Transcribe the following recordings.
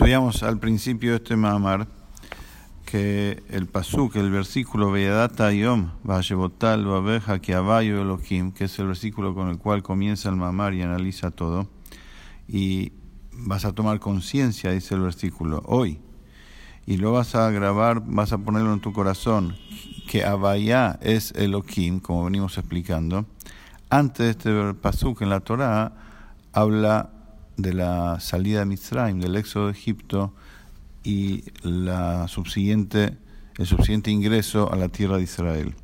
Estudiamos al principio de este Mahamar que el pasuk, el versículo Yom, Vayebotal, Babeja, Kiabayo Elohim, que es el versículo con el cual comienza el Mahamar y analiza todo, y vas a tomar conciencia, dice el versículo, hoy, y lo vas a grabar, vas a ponerlo en tu corazón, que Abaya es Elohim, como venimos explicando. Antes de este pasuk en la Torah, habla de la salida de Mitzrayim, del éxodo de Egipto y la subsiguiente, el subsiguiente ingreso a la tierra de Israel.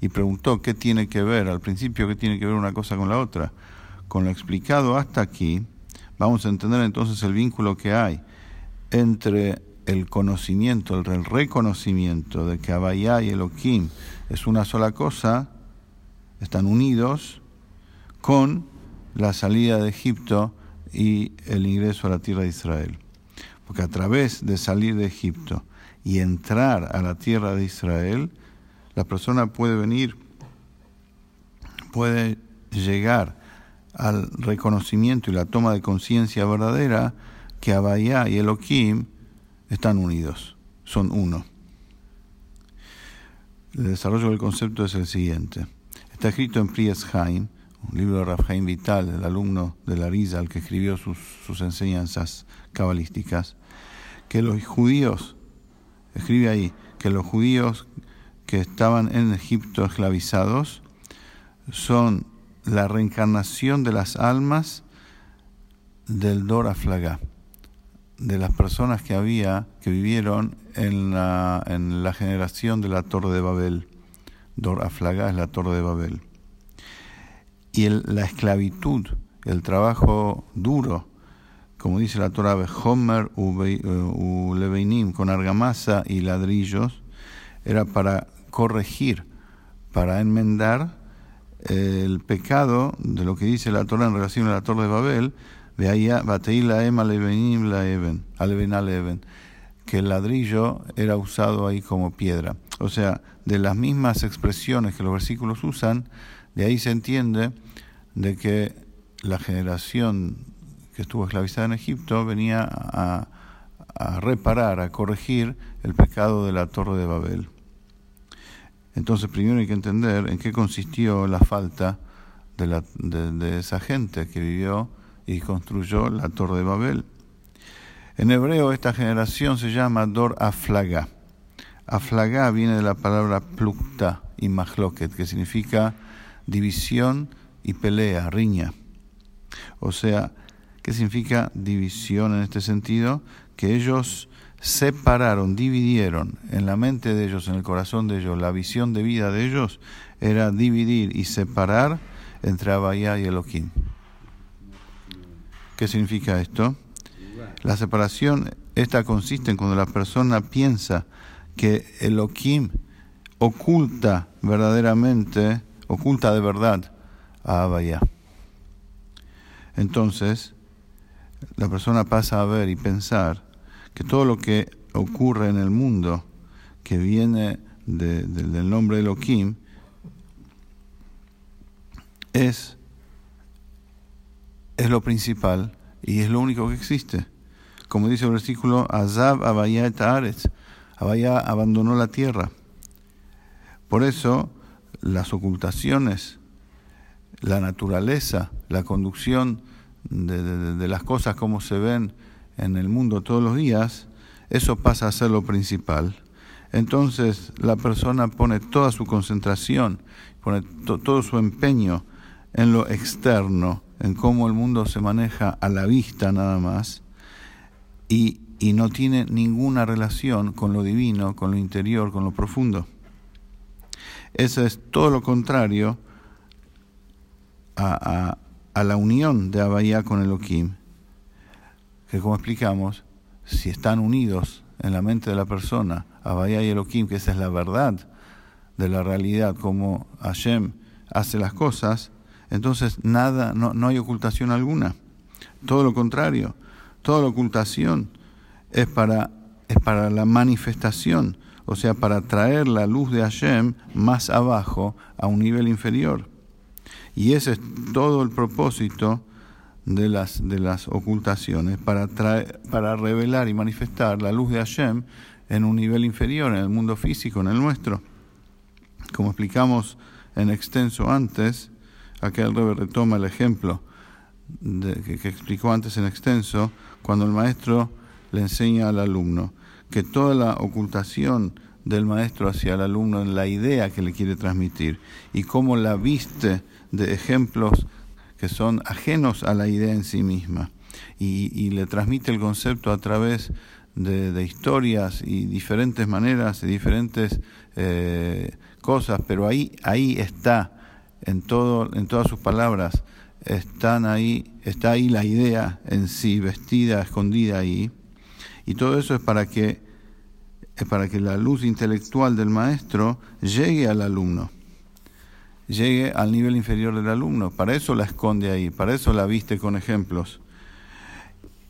Y preguntó qué tiene que ver, al principio, qué tiene que ver una cosa con la otra. Con lo explicado hasta aquí, vamos a entender entonces el vínculo que hay entre el conocimiento, el reconocimiento de que Abayá y Elohim es una sola cosa, están unidos con la salida de Egipto y el ingreso a la tierra de Israel. Porque a través de salir de Egipto y entrar a la tierra de Israel, la persona puede venir, puede llegar al reconocimiento y la toma de conciencia verdadera que Abayá y Elohim están unidos, son uno. El desarrollo del concepto es el siguiente. Está escrito en Priest Haim, un libro de Rafael Vital, el alumno de la al que escribió sus, sus enseñanzas cabalísticas, que los judíos, escribe ahí, que los judíos que estaban en Egipto esclavizados son la reencarnación de las almas del Dor Aflagá, de las personas que había, que vivieron en la, en la generación de la Torre de Babel. Dor Aflagá es la Torre de Babel y la esclavitud, el trabajo duro, como dice la Torah, Homer u Leveinim, con argamasa y ladrillos, era para corregir, para enmendar el pecado de lo que dice la Torah en relación a la Torre de Babel, que el ladrillo era usado ahí como piedra. O sea, de las mismas expresiones que los versículos usan, de ahí se entiende de que la generación que estuvo esclavizada en Egipto venía a, reparar, a corregir el pecado de la Torre de Babel. Entonces primero hay que entender en qué consistió la falta de, esa gente que vivió y construyó la Torre de Babel. En hebreo esta generación se llama Dor Aflaga. Aflaga viene de la palabra plukta y mahloket, que significa división y pelea, riña. O sea, ¿qué significa división en este sentido? Que ellos separaron, dividieron en la mente de ellos, en el corazón de ellos, la visión de vida de ellos era dividir y separar entre Abaya y Elohim. ¿Qué significa esto? La separación, esta consiste en cuando la persona piensa que Elohim oculta verdaderamente, oculta de verdad a Abaya. Entonces, la persona pasa a ver y pensar que todo lo que ocurre en el mundo que viene del nombre de Elohim es, es lo principal y es lo único que existe. Como dice el versículo, Azab Abaya et Abaya abandonó la tierra. Por eso, las ocultaciones la naturaleza, la conducción de, las cosas como se ven en el mundo todos los días, eso pasa a ser lo principal. Entonces la persona pone toda su concentración, pone todo su empeño en lo externo, en cómo el mundo se maneja a la vista nada más, y, y no tiene ninguna relación con lo divino, con lo interior, con lo profundo. Eso es todo lo contrario a, la unión de Abaya con Elohim, que como explicamos, si están unidos en la mente de la persona, Abaya y Elohim, que esa es la verdad de la realidad, como Hashem hace las cosas, entonces nada, no, no hay ocultación alguna. Todo lo contrario, toda la ocultación es para, es para la manifestación, o sea, para traer la luz de Hashem más abajo a un nivel inferior. Y ese es todo el propósito de las, de las ocultaciones para, para revelar y manifestar la luz de Hashem en un nivel inferior, en el mundo físico, en el nuestro. Como explicamos en extenso antes, acá el retoma el ejemplo que, que explicó antes en extenso, cuando el maestro le enseña al alumno que toda la ocultación del maestro hacia el alumno en la idea que le quiere transmitir y cómo la viste de ejemplos que son ajenos a la idea en sí misma. Y, le transmite el concepto a través de, historias y diferentes maneras y diferentes eh, cosas, pero ahí, ahí está, en, todo, en todas sus palabras, están ahí, está ahí la idea en sí, vestida, escondida ahí, y todo eso es para que, es para que la luz intelectual del maestro llegue al alumno, llegue al nivel inferior del alumno, para eso la esconde ahí, para eso la viste con ejemplos,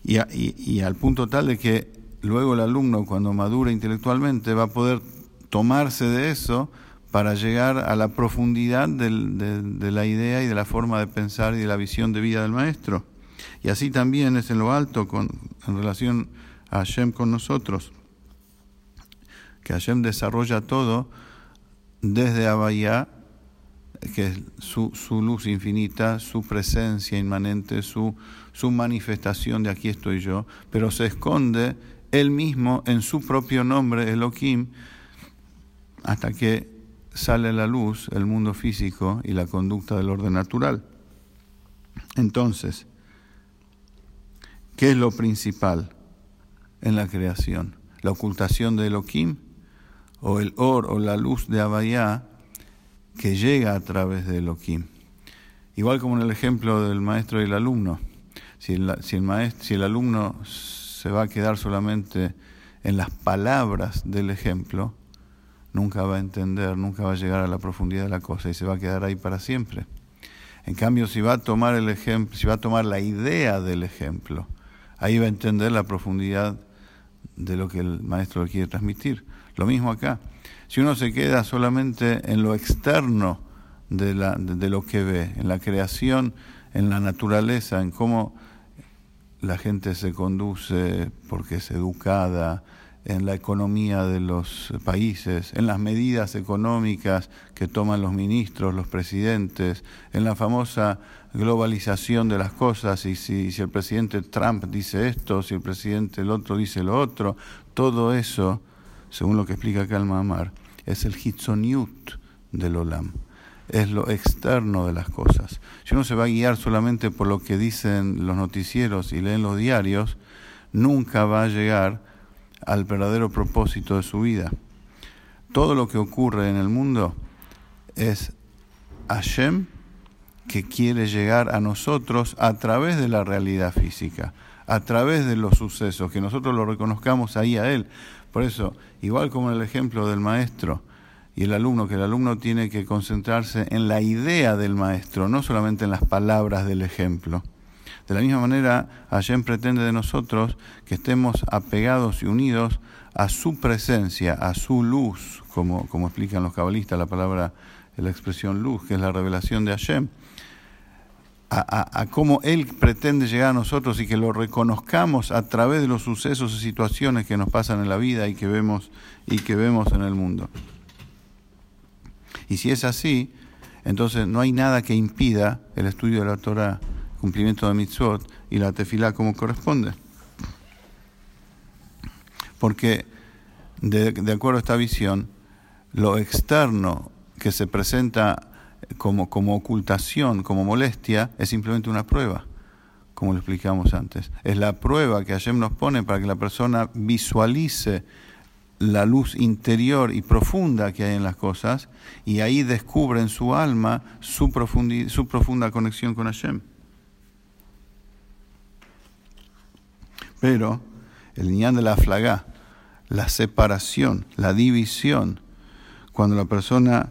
y, y al punto tal de que luego el alumno cuando madura intelectualmente va a poder tomarse de eso, para llegar a la profundidad de, la idea y de la forma de pensar y de la visión de vida del maestro. Y así también es en lo alto con, en relación a Hashem con nosotros, que Hashem desarrolla todo desde Abaya, que es su, luz infinita, su presencia inmanente, su, su manifestación de aquí estoy yo, pero se esconde él mismo en su propio nombre, Elohim, hasta que sale la luz el mundo físico y la conducta del orden natural. Entonces, ¿qué es lo principal en la creación? ¿La ocultación de Elohim o el or o la luz de Abayá que llega a través de Elohim? Igual como en el ejemplo del maestro y el alumno. Si el, maestro, si el alumno se va a quedar solamente en las palabras del ejemplo, nunca va a entender, nunca va a llegar a la profundidad de la cosa y se va a quedar ahí para siempre. En cambio, si va a tomar el ejemplo, si va a tomar la idea del ejemplo, ahí va a entender la profundidad de lo que el maestro quiere transmitir. Lo mismo acá. Si uno se queda solamente en lo externo de, la, de lo que ve, en la creación, en la naturaleza, en cómo la gente se conduce porque es educada, en la economía de los países, en las medidas económicas que toman los ministros, los presidentes, en la famosa globalización de las cosas, y si, si el presidente Trump dice esto, si el presidente el otro dice lo otro, todo eso, según lo que explica acá el Mamar, es el hitzoniut del Olam, es lo externo de las cosas. Si uno se va a guiar solamente por lo que dicen los noticieros y leen los diarios, nunca va a llegar al verdadero propósito de su vida. Todo lo que ocurre en el mundo es Hashem que quiere llegar a nosotros a través de la realidad física, a través de los sucesos, que nosotros lo reconozcamos ahí a Él. Por eso, igual como el ejemplo del maestro y el alumno, que el alumno tiene que concentrarse en la idea del maestro, no solamente en las palabras del ejemplo. De la misma manera, Hashem pretende de nosotros que estemos apegados y unidos a su presencia, a su luz, como, como explican los cabalistas la palabra, la expresión luz, que es la revelación de Hashem, a, a, cómo Él pretende llegar a nosotros y que lo reconozcamos a través de los sucesos y situaciones que nos pasan en la vida y que vemos, y que vemos en el mundo. Y si es así, entonces no hay nada que impida el estudio de la Torah cumplimiento de mitzvot y la tefilá como corresponde. Porque de, acuerdo a esta visión, lo externo que se presenta como, como ocultación, como molestia, es simplemente una prueba, como lo explicamos antes. Es la prueba que Hashem nos pone para que la persona visualice la luz interior y profunda que hay en las cosas y ahí descubre en su alma su, su profunda conexión con Hashem. Pero el ñan de la flagá, la separación, la división, cuando la persona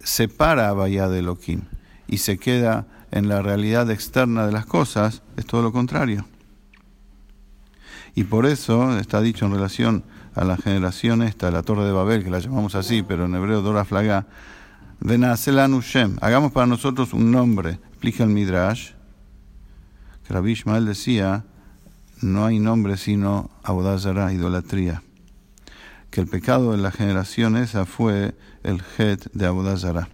separa a Bahía de Elohim y se queda en la realidad externa de las cosas, es todo lo contrario. Y por eso está dicho en relación a la generación esta, la Torre de Babel, que la llamamos así, pero en hebreo Dora Flagá, de Shem, hagamos para nosotros un nombre, explica el Midrash, que Rabbi decía, no hay nombre sino Abodazara, idolatría. Que el pecado de la generación esa fue el het de Abodazara,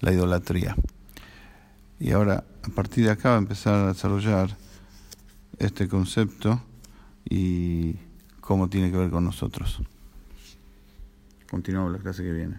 la idolatría. Y ahora, a partir de acá, va a empezar a desarrollar este concepto y cómo tiene que ver con nosotros. Continuamos la clase que viene.